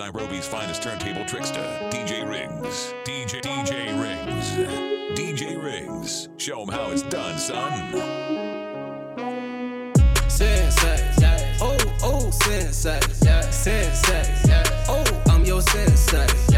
Nairobi's finest turntable trickster, DJ Rigz, DJ, DJ Rigz. DJ Rigz. Show him how it's done, son. Sensei. Oh, oh, sensei. Sensei. Oh, I'm your sensei.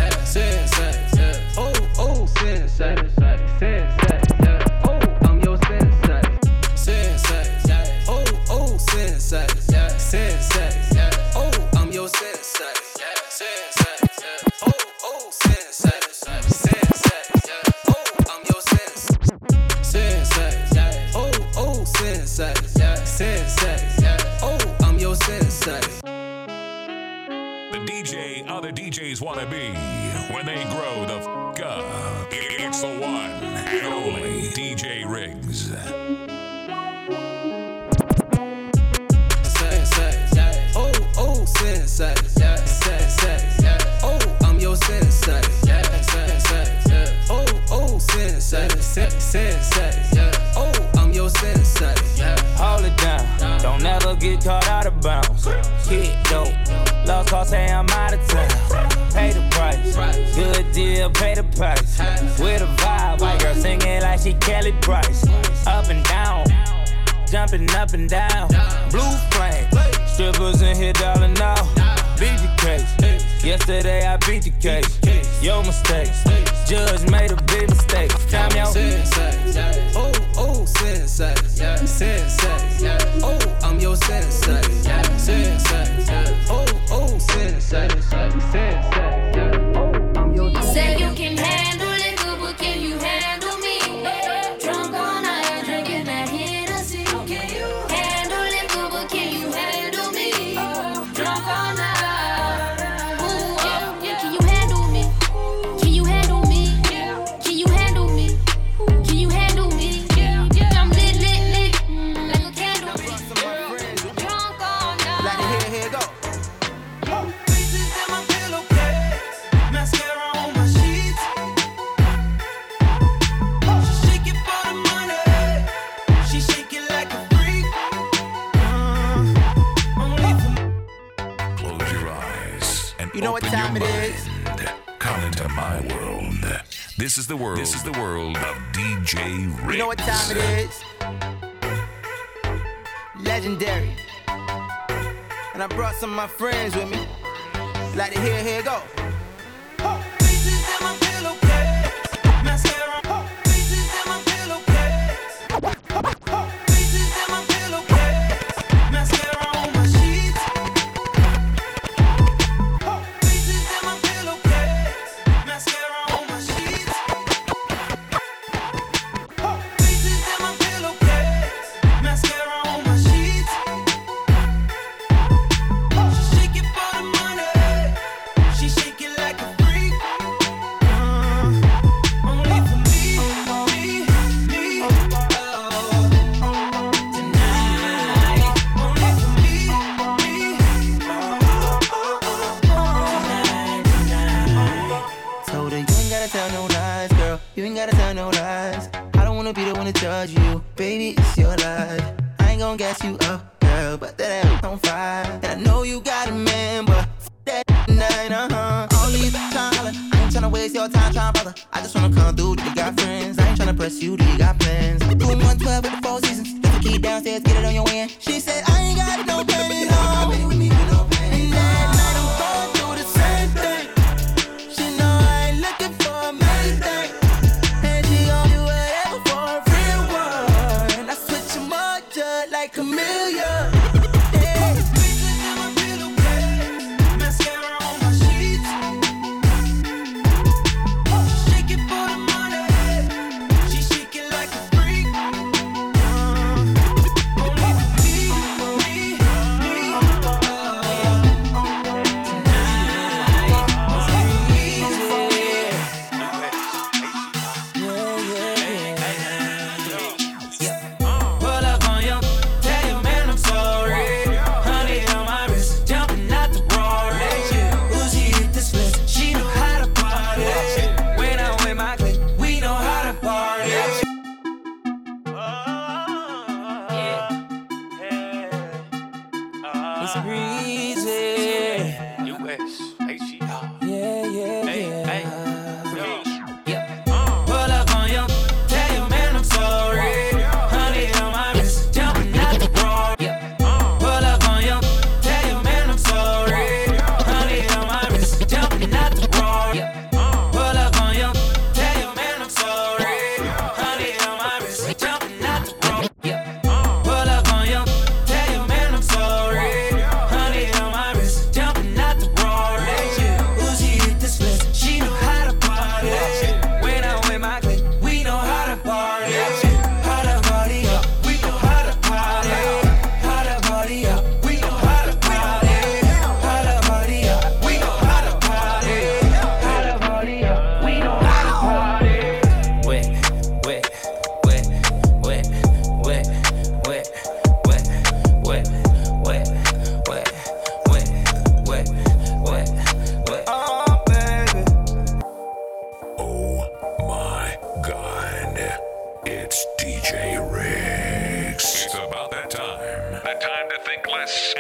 in here, darling, now. Beat the case. Yesterday I beat the case. Your mistakes, Judge made a big mistake. Time out. Sensei. Oh, ooh, sensei. Sensei. the world. This is the world of DJ Rick. You know what time it is? Legendary. And I brought some of my friends with me. Like to hear, here go.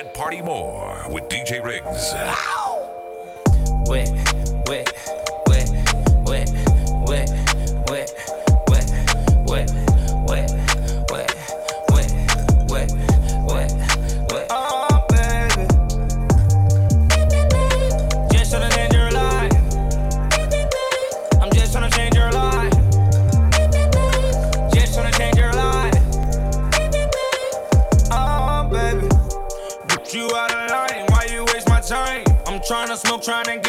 and party more with DJ Rigz. Ow! Wait, wait. trying to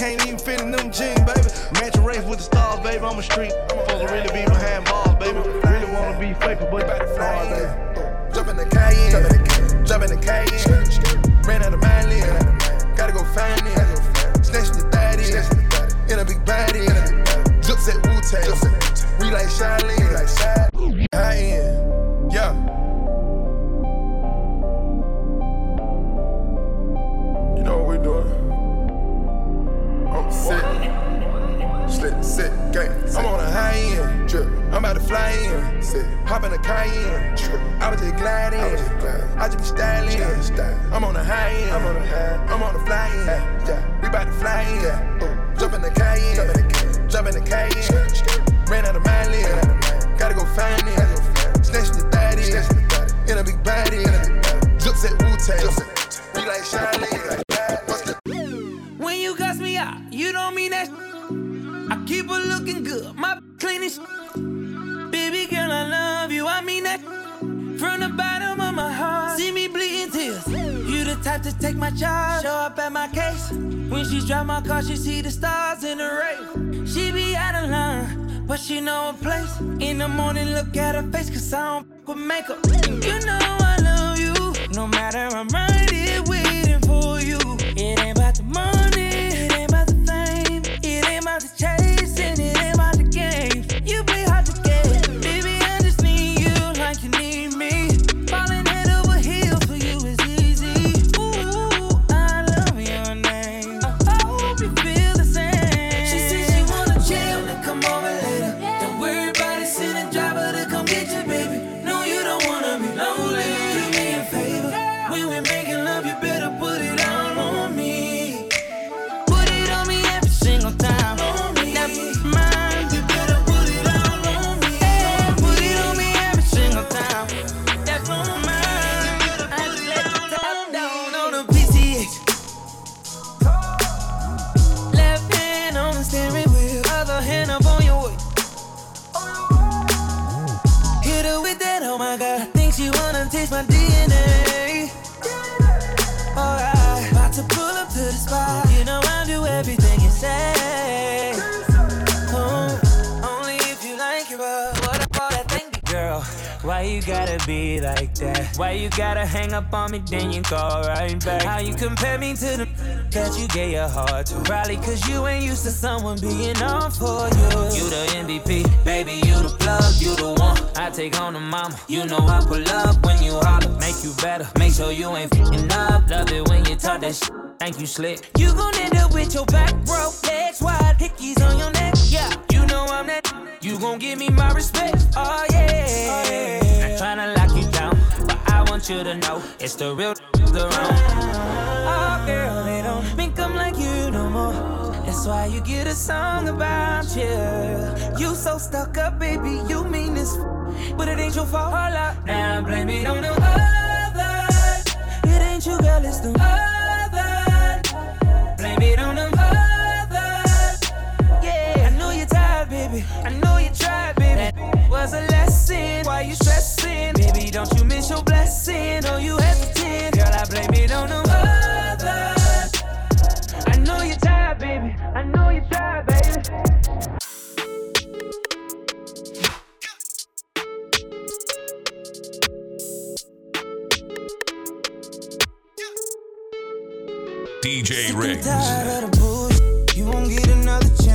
can't even fit in them jeans, baby. Match a race with the stars, baby. I'm a street. I'm supposed to really be behind. me, then you call right back. How you compare me to the that you gave your heart to? Probably cause you ain't used to someone being on for you. You the MVP, baby, you the plug, you the one. I take on the mama, you know I pull up when you holler. Make you better, make sure you ain't fing up. Love it when you talk that shit. Thank you, slick. You gon' end up with your back broke, legs wide, hickeys on your neck. Yeah, you know I'm that. You gon' give me my respect. Oh yeah. Oh, yeah you to know it's the real around. Oh, girl, they don't make them like you no more. That's why you get a song about you. You so stuck up, baby, you mean this, but it ain't your fault. All out now, blame it on the other. It ain't you, girl, it's the other. Blame it on the other. Yeah, I know you're tired, baby. I know you tried, baby. That was a lesson. Why you stressing? Baby, don't you miss your blessing? Oh, you hesitant. Girl, I blame it on. I know you're tired, baby. I know you're tired, baby. DJ Rigz. Tired of the bullshit. You won't get another chance.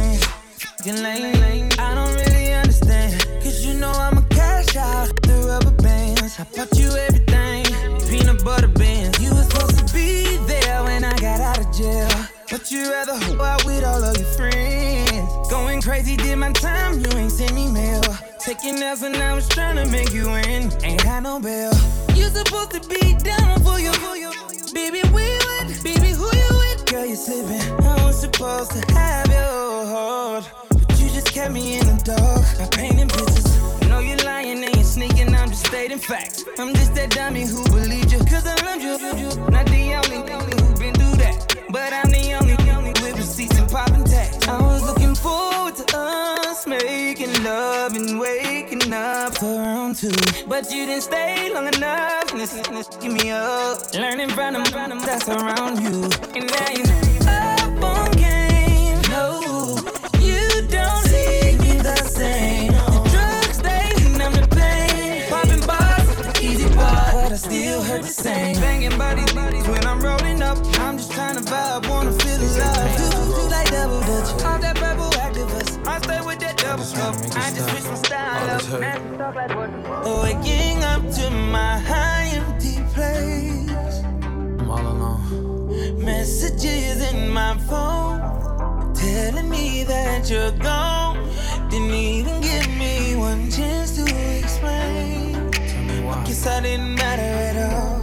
I bought you everything. Peanut butter bands. You were supposed to be there when I got out of jail. But you rather go out with all of your friends. Going crazy, did my time. You ain't send me mail. Taking L's when I was trying to make you in. Ain't had no bail. You supposed to be down for you. Baby, we went. Baby, who you with? Girl, you're slipping. I was supposed to have your heart. But you just kept me in the dark by painting pictures. I know you're lying and you're sneaking. Stating facts. I'm just that dummy who believed you. Cause I loved you. Not the only, only who been through that. But I'm the only, only with receipts and popping tags. I was looking forward to us making love and waking up for around two. But you didn't stay long enough. This, this give me up. Learning from them that's around you. And now you same. Banging bodies, bodies when I'm rolling up. I'm just trying to vibe, wanna feel the love. Do, do, like double dutch. All that purple Actavis. I stay with that double cup. I just switch my style up. Man, talk like what? Waking up to my high empty place. I'm all alone. Messages in my phone telling me that you're gone. Didn't even give me one chance to explain. Tell me why. Guess I didn't matter at all,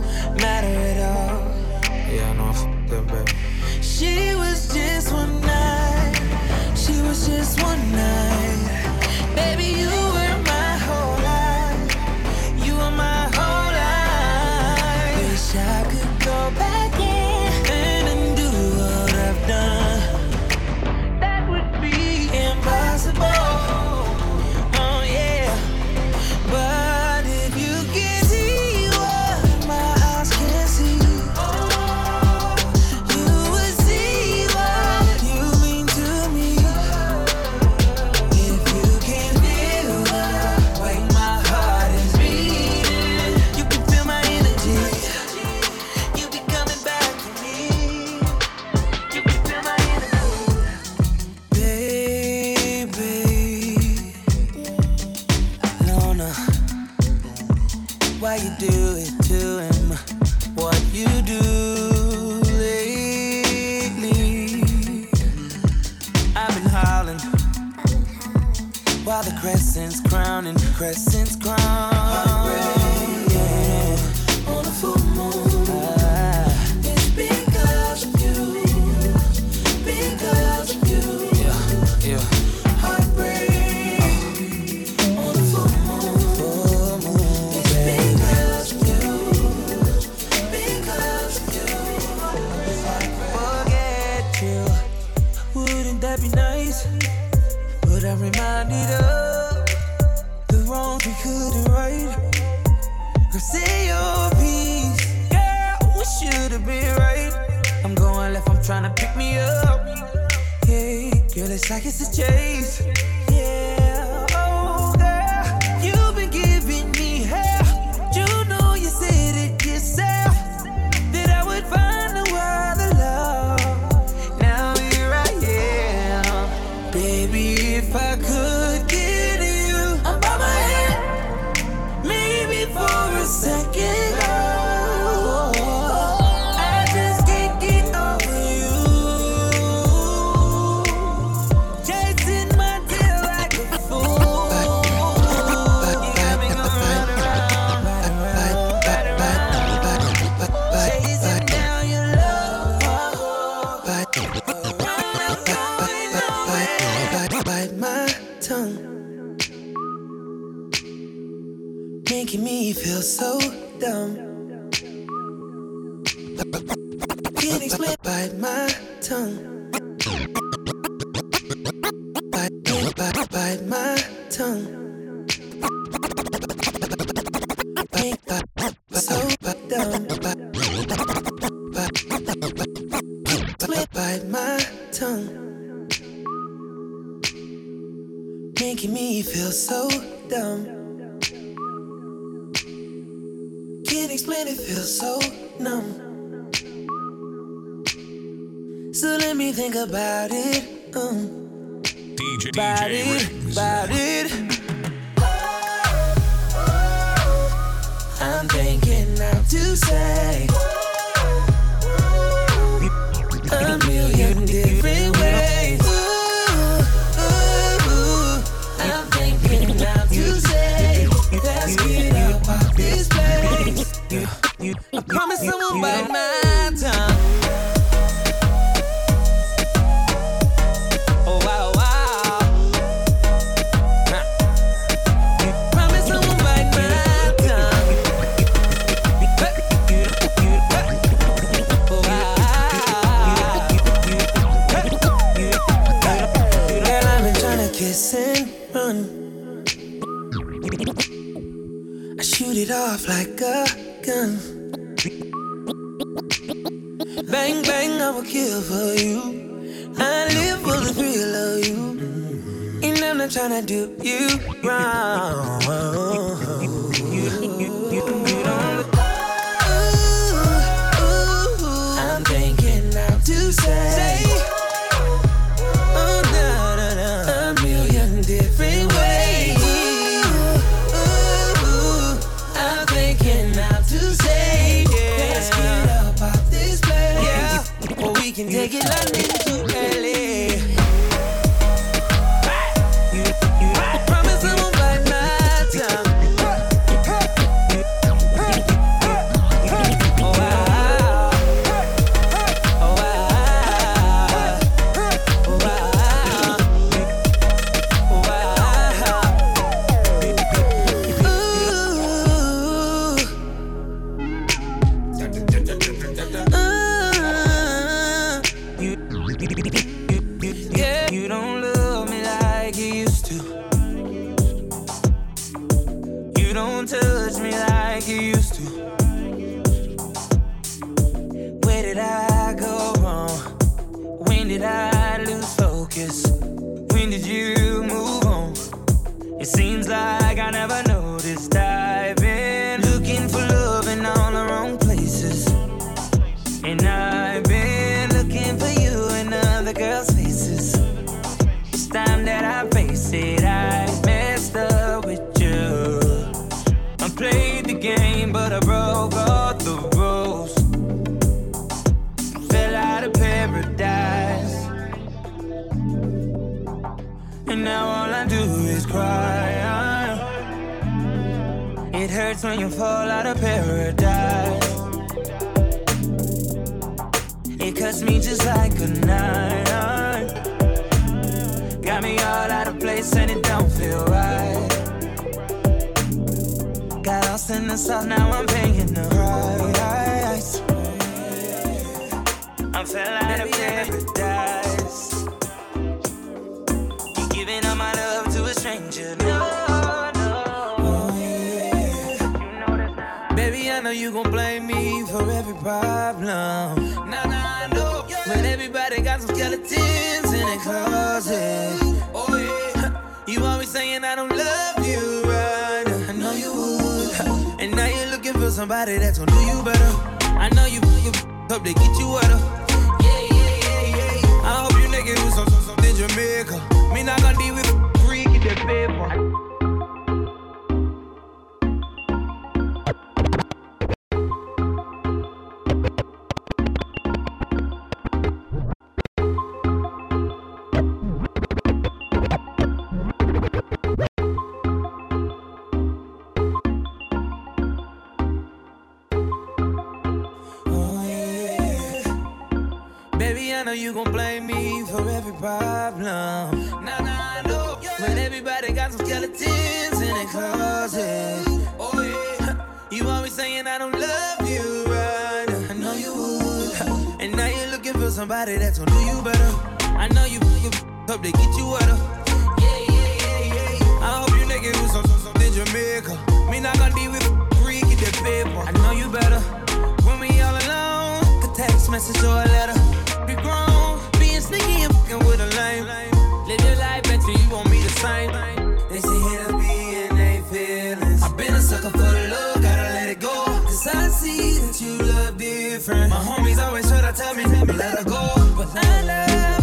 She was just one night. She was just one night. To do? You like you used to. Where did I go wrong? When did I lose focus? When did you move on? It seems like I never noticed. I've now all I do is cry. It hurts when you fall out of paradise. It cuts me just like a knife. Got me all out of place and it don't feel right. Got lost in the sauce, now I'm paying the price. I fell out of paradise. You gon' blame me for every problem. Now, now I know when everybody got some skeletons in their closet. Oh yeah, you always saying I don't love you right. I know you would, and now you're looking for somebody that's gonna do you better. I know you, you hope they get you wetter. Yeah, yeah, yeah, yeah. I hope you niggas do some, some, something Jamaica. Me not gonna deal with freak in the paper. I know you gon' blame me for every problem. Now, now I know when everybody got some skeletons in their closet. Oh yeah, you always saying I don't love you right. I know you would, and now you're looking for somebody that's gonna do you better. I know you, you hope they get you wetter. Yeah, yeah, yeah, yeah. I hope you niggas do some, some, something Jamaica. Me not gonna deal with freak in the paper. I know you better. When we all alone, a text message or a letter. Be grown, being sneaky and fucking with a lame. Live your life, bet you, won't be the same. They say hit to be in they feelings. I've been a sucker for the love, gotta let it go. Cause I see that you love different. My homies always try to tell me, let me let her go. But I love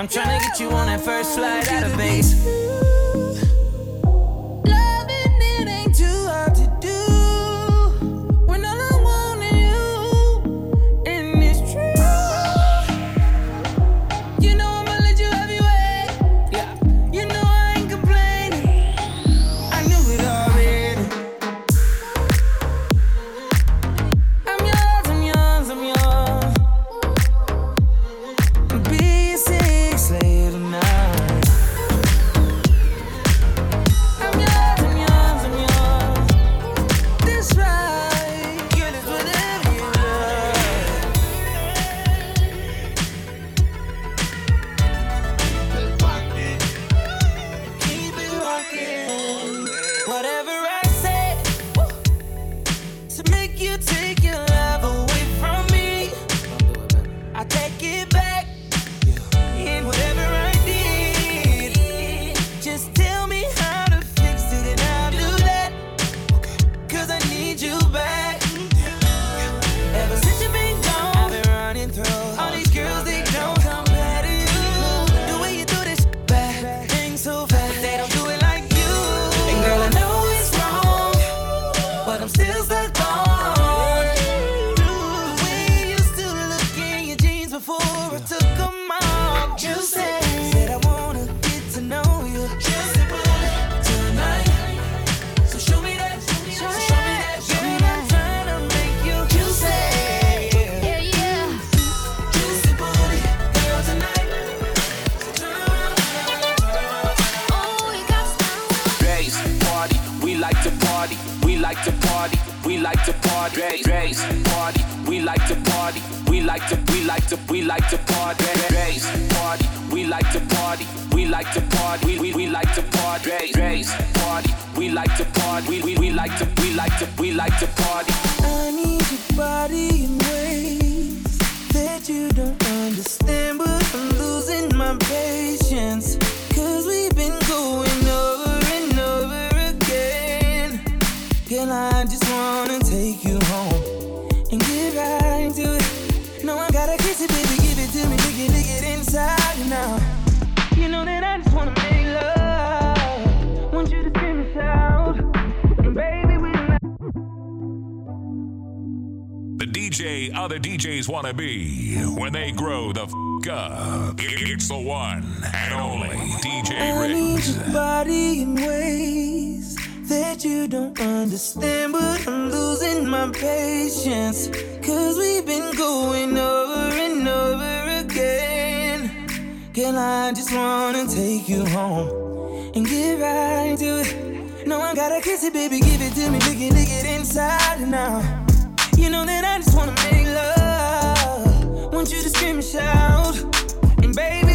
I'm trying to get you on that first flight out of base. We like to party, bass, party. We like to party. We like to party. We, we, we like to party, bass, party. We like to party. We, we, we like to, we like to, we like to party. I need your body Other DJs want to be when they grow the f up. It's the one and only DJ Rick. I your body in ways that you don't understand, but I'm losing my patience. Cause we've been going over and over again. Girl, I just wanna take you home and get right to it. No, I gotta kiss it, baby, give it to me, lick it, lick it inside now. You know that I just wanna make love. Want you to scream and shout. And baby,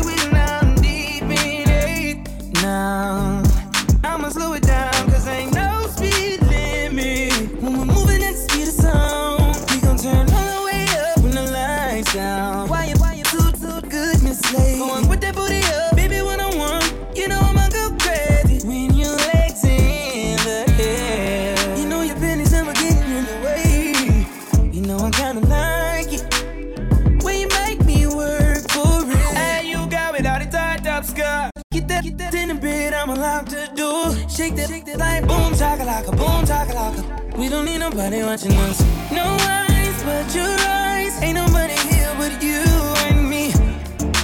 nobody watching us. No eyes but your eyes. Ain't nobody here but you and me.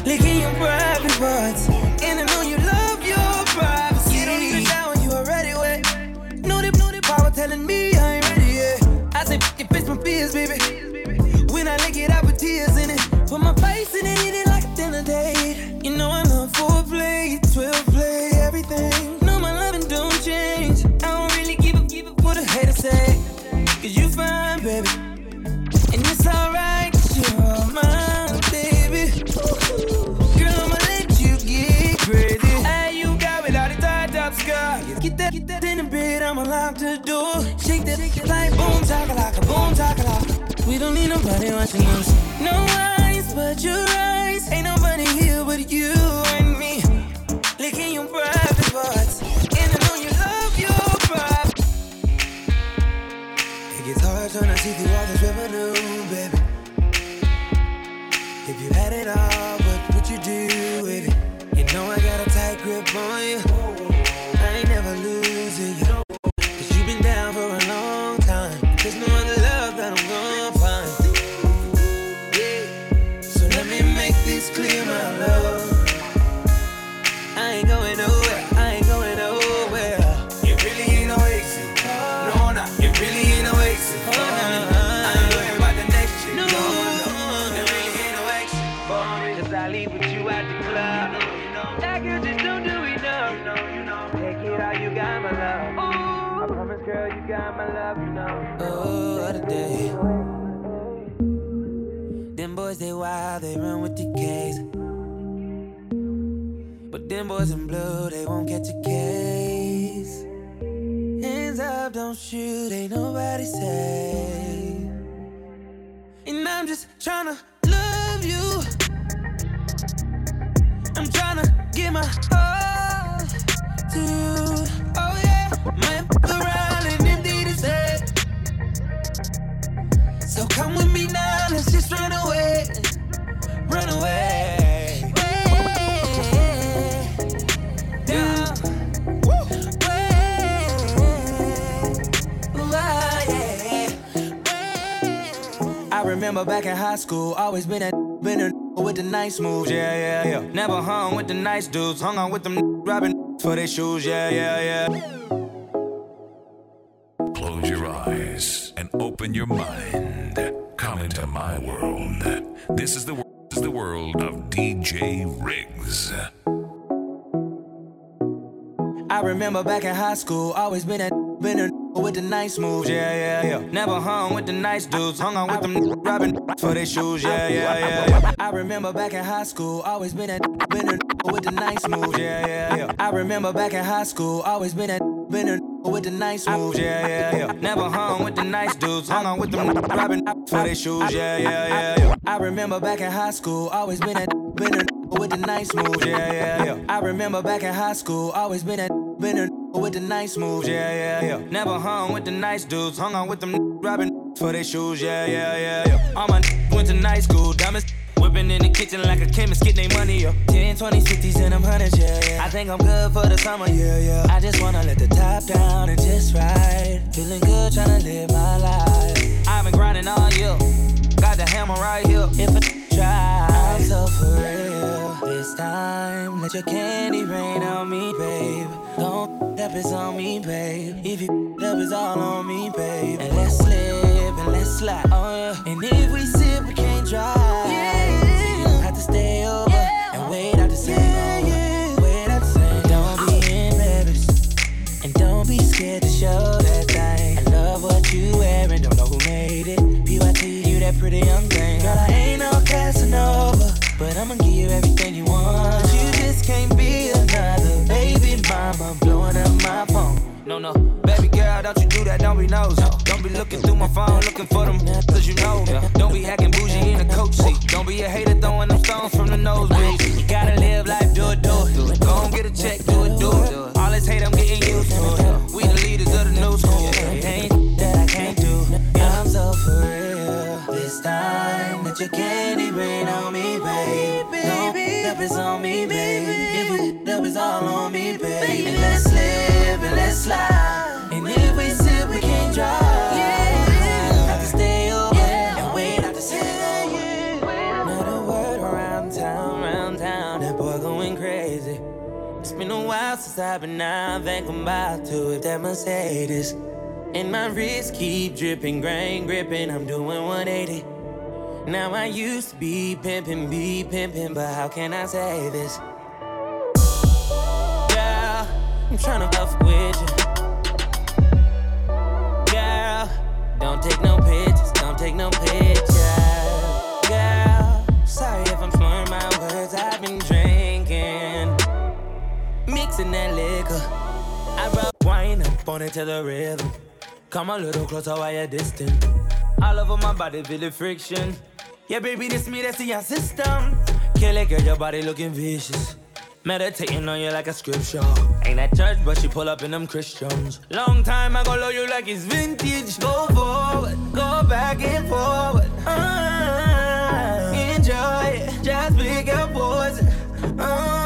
Licking your private parts. Need nobody watching us. No eyes but your eyes. Ain't nobody here but you and me. Licking your private parts. And I know you love your private. It gets hard trying to see through all this revenue, baby. If you had it all, boys, they wild, they run with the case. But them boys in blue, they won't catch a case. Hands up, don't shoot, ain't nobody safe. And I'm just tryna love you. I'm tryna give my all to you. Oh yeah, might run away, run away. I remember back in high school, always been a been a with the nice moves, yeah, yeah, yeah. Never hung with the nice dudes, hung on with them robbing for their shoes, yeah, yeah, yeah. Close your eyes and open your mind. Into my world. This is the this is the world of DJ Rigz. I remember back in high school, always been a been a with the nice moves, yeah, yeah, yeah. Never hung with the nice dudes, hung on with them robbing for their shoes, yeah, yeah, yeah, yeah. I remember back in high school, always been a been a with the nice moves, yeah, yeah, yeah. I remember back in high school, always been a been a with the nice moves, yeah, yeah, yeah. Never hung with the nice dudes, hung on with them robbing for their shoes, yeah, yeah, yeah, yeah. I remember back in high school, always been a been a with the nice moves, yeah, yeah, yeah. I remember back in high school, always been a been a with the nice moves, yeah, yeah, yeah. Never hung with the nice dudes, hung on with them robbing for their shoes, yeah, yeah, yeah, yeah. All my went to night school, diamonds whipping in the kitchen like a chemist, get their money up. 10, 20, 50s, and I'm hundreds, yeah, yeah. I think I'm good for the summer, yeah, yeah. I just wanna let the top down and just ride. Feeling good, tryna live my life. I've been grinding all year, got the hammer right here. If I try, I'm so for real. This time, let your candy rain on me, babe. Don't up it's on me, babe. If you up it's all on me, babe. And let's slip and let's slide, oh yeah. And if we sip, we can't drive. Yeah. Don't you do that, don't be nosy. Don't be looking through my phone, looking for them, cause you know. Don't be hacking bougie in the coach seat. Don't be a hater throwing them stones from the nosebleed. You gotta live life, do it, do it. Go and get a check, do it, do it. All this hate, I'm getting I've been out. Think I'm about to it. That Mercedes. And my wrist keep dripping, grain gripping. I'm doing 180. Now I used to be pimping, be pimping, but how can I say this? Yeah, I'm tryna fuck with you. Girl, don't take no pictures, don't take no pictures. Girl, sorry if I'm slurring my words. I've been drinking, mixing that liquor. I rub wine up on it to the rhythm. Come a little closer while you're distant. All over my body, feel the friction. Yeah, baby, this me, that's in your system. Kill it, girl, your body looking vicious. Meditating on you like a scripture. Ain't at church, but she pull up in them Christians. Long time I gon' love you like it's vintage. Go forward, go back and forward. Ah, enjoy it, just pick up poison. Ah,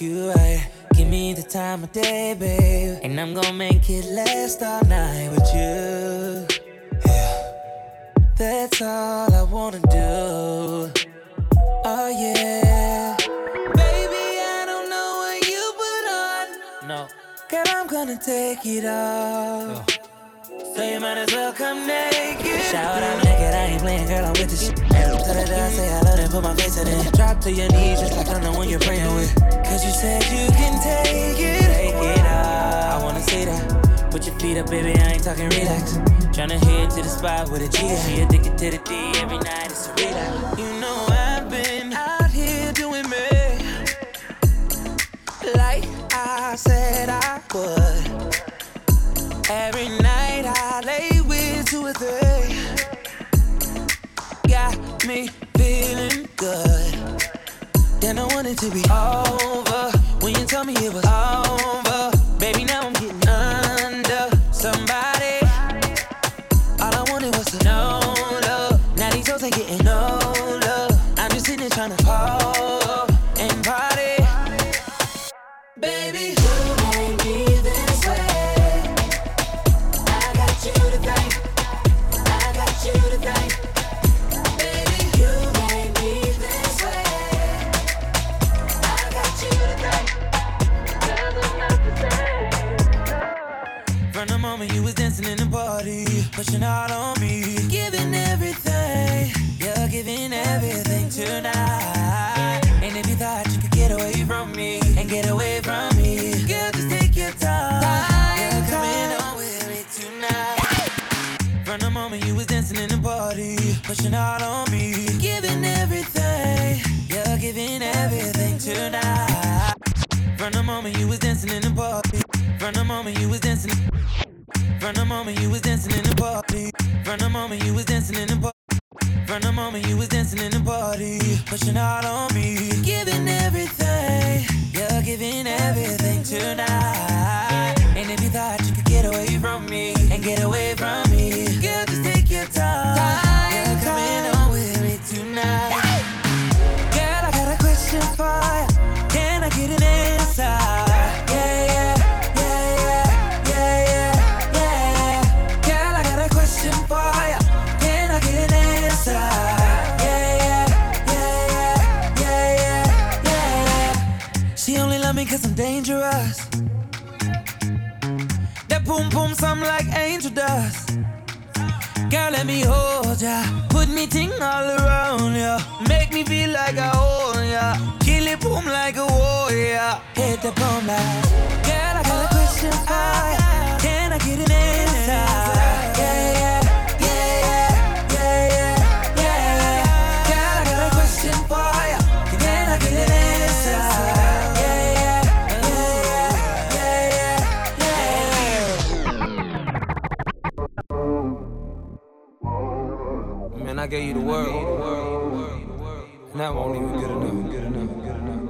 you right. Give me the time of day, babe. And I'm gonna make it last all night with you. Yeah. That's all I wanna do. Oh, yeah. Baby, I don't know what you put on. No. Girl, I'm gonna take it off. So you might as well come naked. Shout out naked, I ain't playing, girl, I'm with the shit. Her that I say love it, put my face in it. Drop to your knees just like I'm the one you're praying with. Cause you said you can take it. Take it off. I wanna see that. Put your feet up, baby, I ain't talking relax. Tryna head to the spot with a G. She addicted to the D every night, it's a relapse. You know I've been out here doing me. Like I said I would. Every night I lay with two or three. Me feeling good. Then I want it to be over. When you tell me it was over, baby, now I'm getting under pushing out on me, giving everything. You're giving everything tonight. From the moment you was dancing in the party, from the moment you was dancing. From the moment you was dancing in the party, from the moment you was dancing in the party. From the moment you was dancing in the party, pushing out on me, giving everything, you're giving everything tonight. And if you thought you could get away from me and get away from boom boom some like angel dust. Girl, let me hold ya. Put me ting all around ya. Make me feel like I own ya. Kill it boom like a warrior. Hit the boom like. Girl, I got a question for ya. Can I get an answer? I gave you the world. And that won't even good enough. Good enough. Good enough.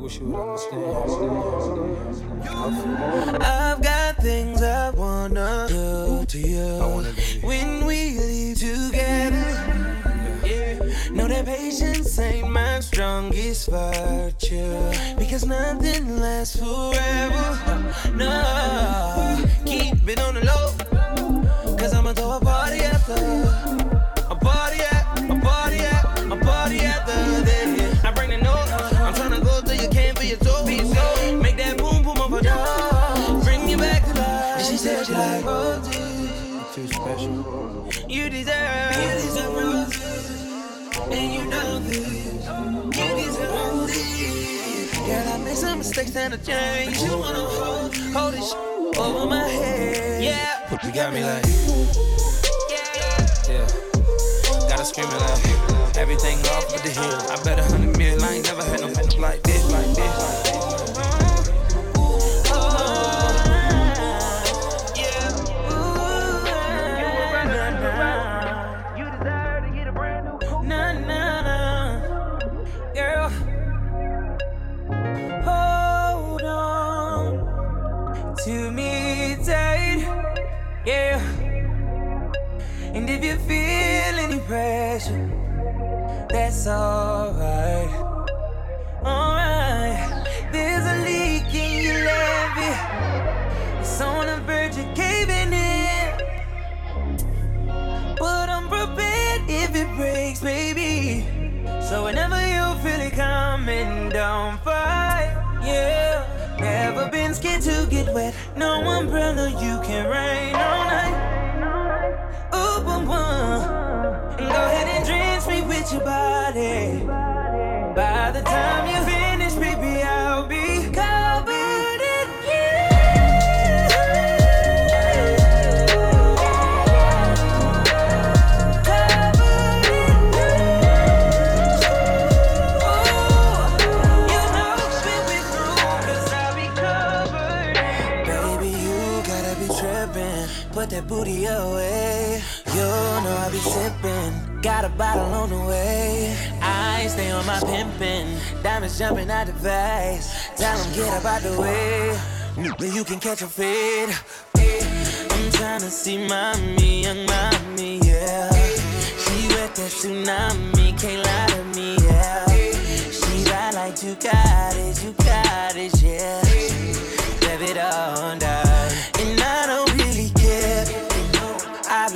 Wish you would understand. I've got things I wanna do to you when we leave together. Yeah. Know that patience ain't my strongest virtue because nothing lasts forever. No, keep it on the low, cause I'ma throw a party after. Made some mistakes and I changed. You wanna hold, hold this shit over my head. Yeah, You got me like. Yeah. Gotta scream it like. Everything off with the hill. I bet a hundred mil. I ain't never had no like this, coming down, fight, yeah. Never been scared to get wet. No umbrella, you can rain all night. Ooh, boom, boom. Go ahead and drench me with your body. By the time you away. You know I be sippin'. Got a bottle on the way. I stay on my pimpin'. Diamonds jumping out the vase. Tell 'em get up out the way. But you can catch a fade. I'm tryna see mommy, young mommy, yeah. She wet that tsunami, can't lie to me, yeah. She ride like you got it, you got it, yeah. Rev it on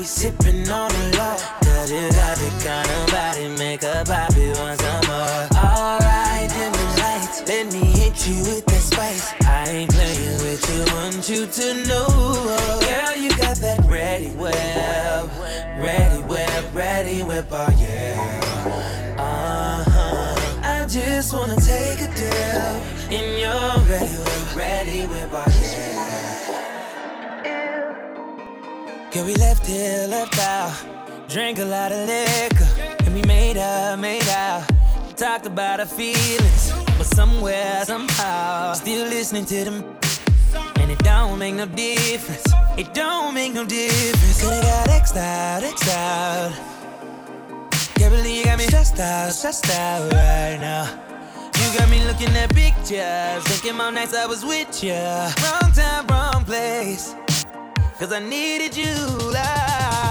sipping on the low, cause you got the kind of body make a poppy want some more. Alright, dim the lights, let me hit you with that spice. I ain't playing with you, want you to know. Girl, you got that ready whip, ready whip, ready whip, oh yeah. Uh-huh. I just wanna take a dip in your ready whip, ready whip, oh yeah. Girl, we left here, left out. Drank a lot of liquor, and we made up, made out. Talked about our feelings, but somewhere, somehow, still listening to them. And it don't make no difference. It don't make no difference. Cause it got X'd out, X'd out. Can't believe you got me stressed out, stressed out right now. You got me looking at pictures, thinking my nights I was with you. Wrong time, wrong place. Cause I needed you like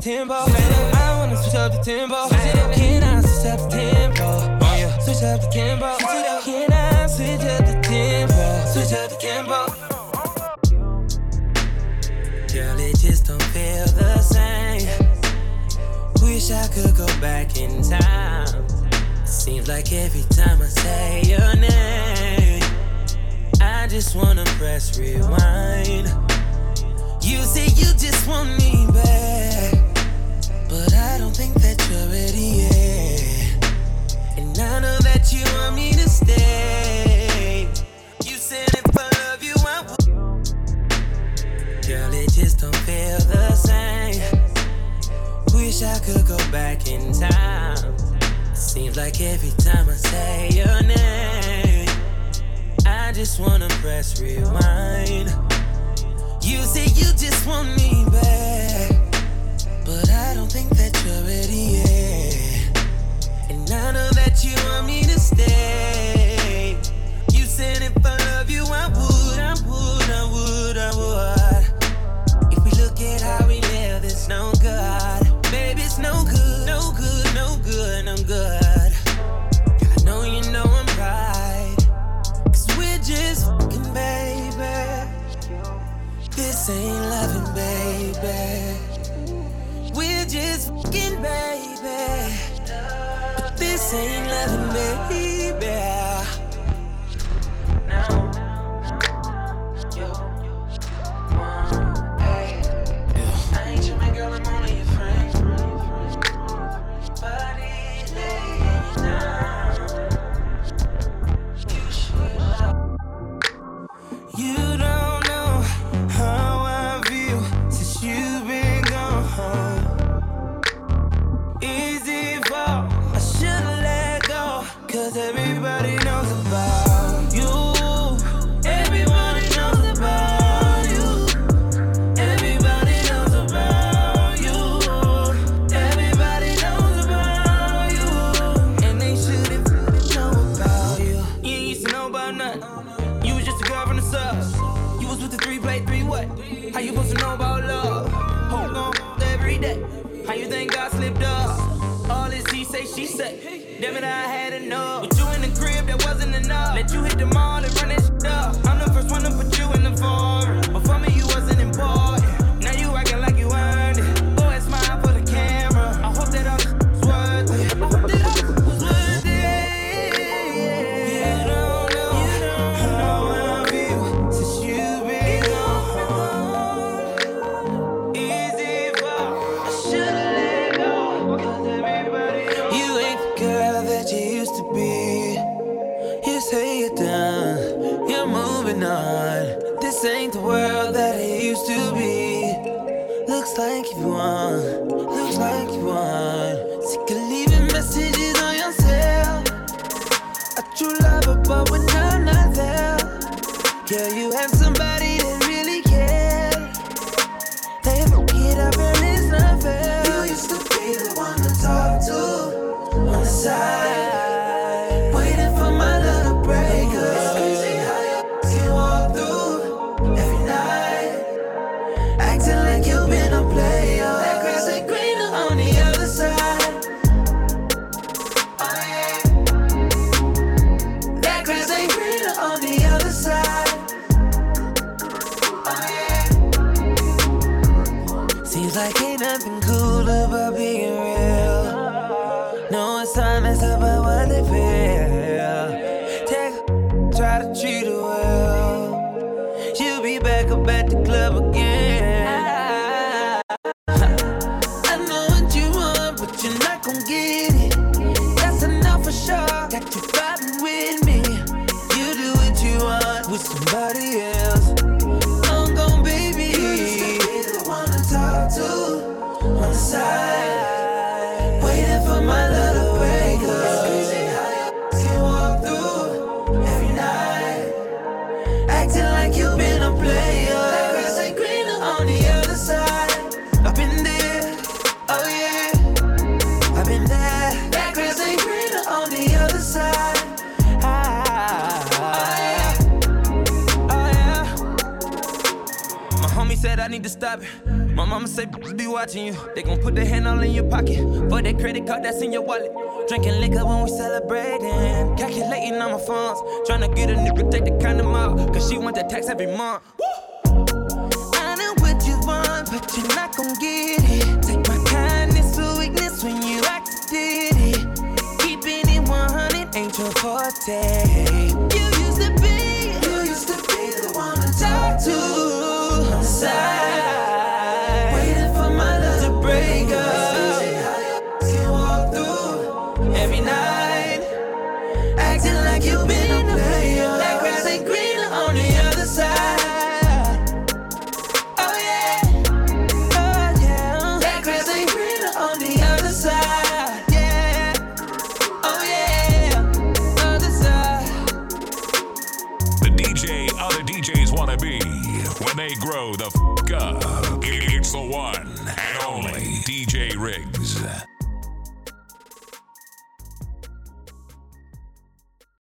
the tempo. I wanna switch up the tempo. Can I switch up the tempo? Switch up the tempo. Can I switch up the tempo? Switch up the tempo. Girl, it just don't feel the same. Wish I could go back in time. Seems like every time I say your name, I just wanna press rewind. You say you just want me back. I don't think that you're ready yet. And I know that you want me to stay. You said if I love you, I would. Girl, it just don't feel the same. Wish I could go back in time. Seems like every time I say your name, I just wanna press rewind. You say you just want me back. But I don't think that you're ready yet. And I know that you want me to stay. You said if I love you, I would, I would, I would, I would. If we look at how we live, it's no good. Baby, it's no good, no good, no good, no good. I know you know I'm right. Cause we're just fucking, baby. This ain't loving, baby just fucking baby. This ain't loving, baby. This ain't the world that it used to be. Looks like you've won. mama say, be watching you. They gon' put their hand all in your pocket. For that credit card that's in your wallet. Drinking liquor when we celebrating. Calculating all my funds. Trying to get a nigga, take the kind of mile. Cause she want that tax every month. Woo! I know what you want, but you're not gon' get it. Take my kindness for weakness when you acted it. Keeping it 100 ain't your forte.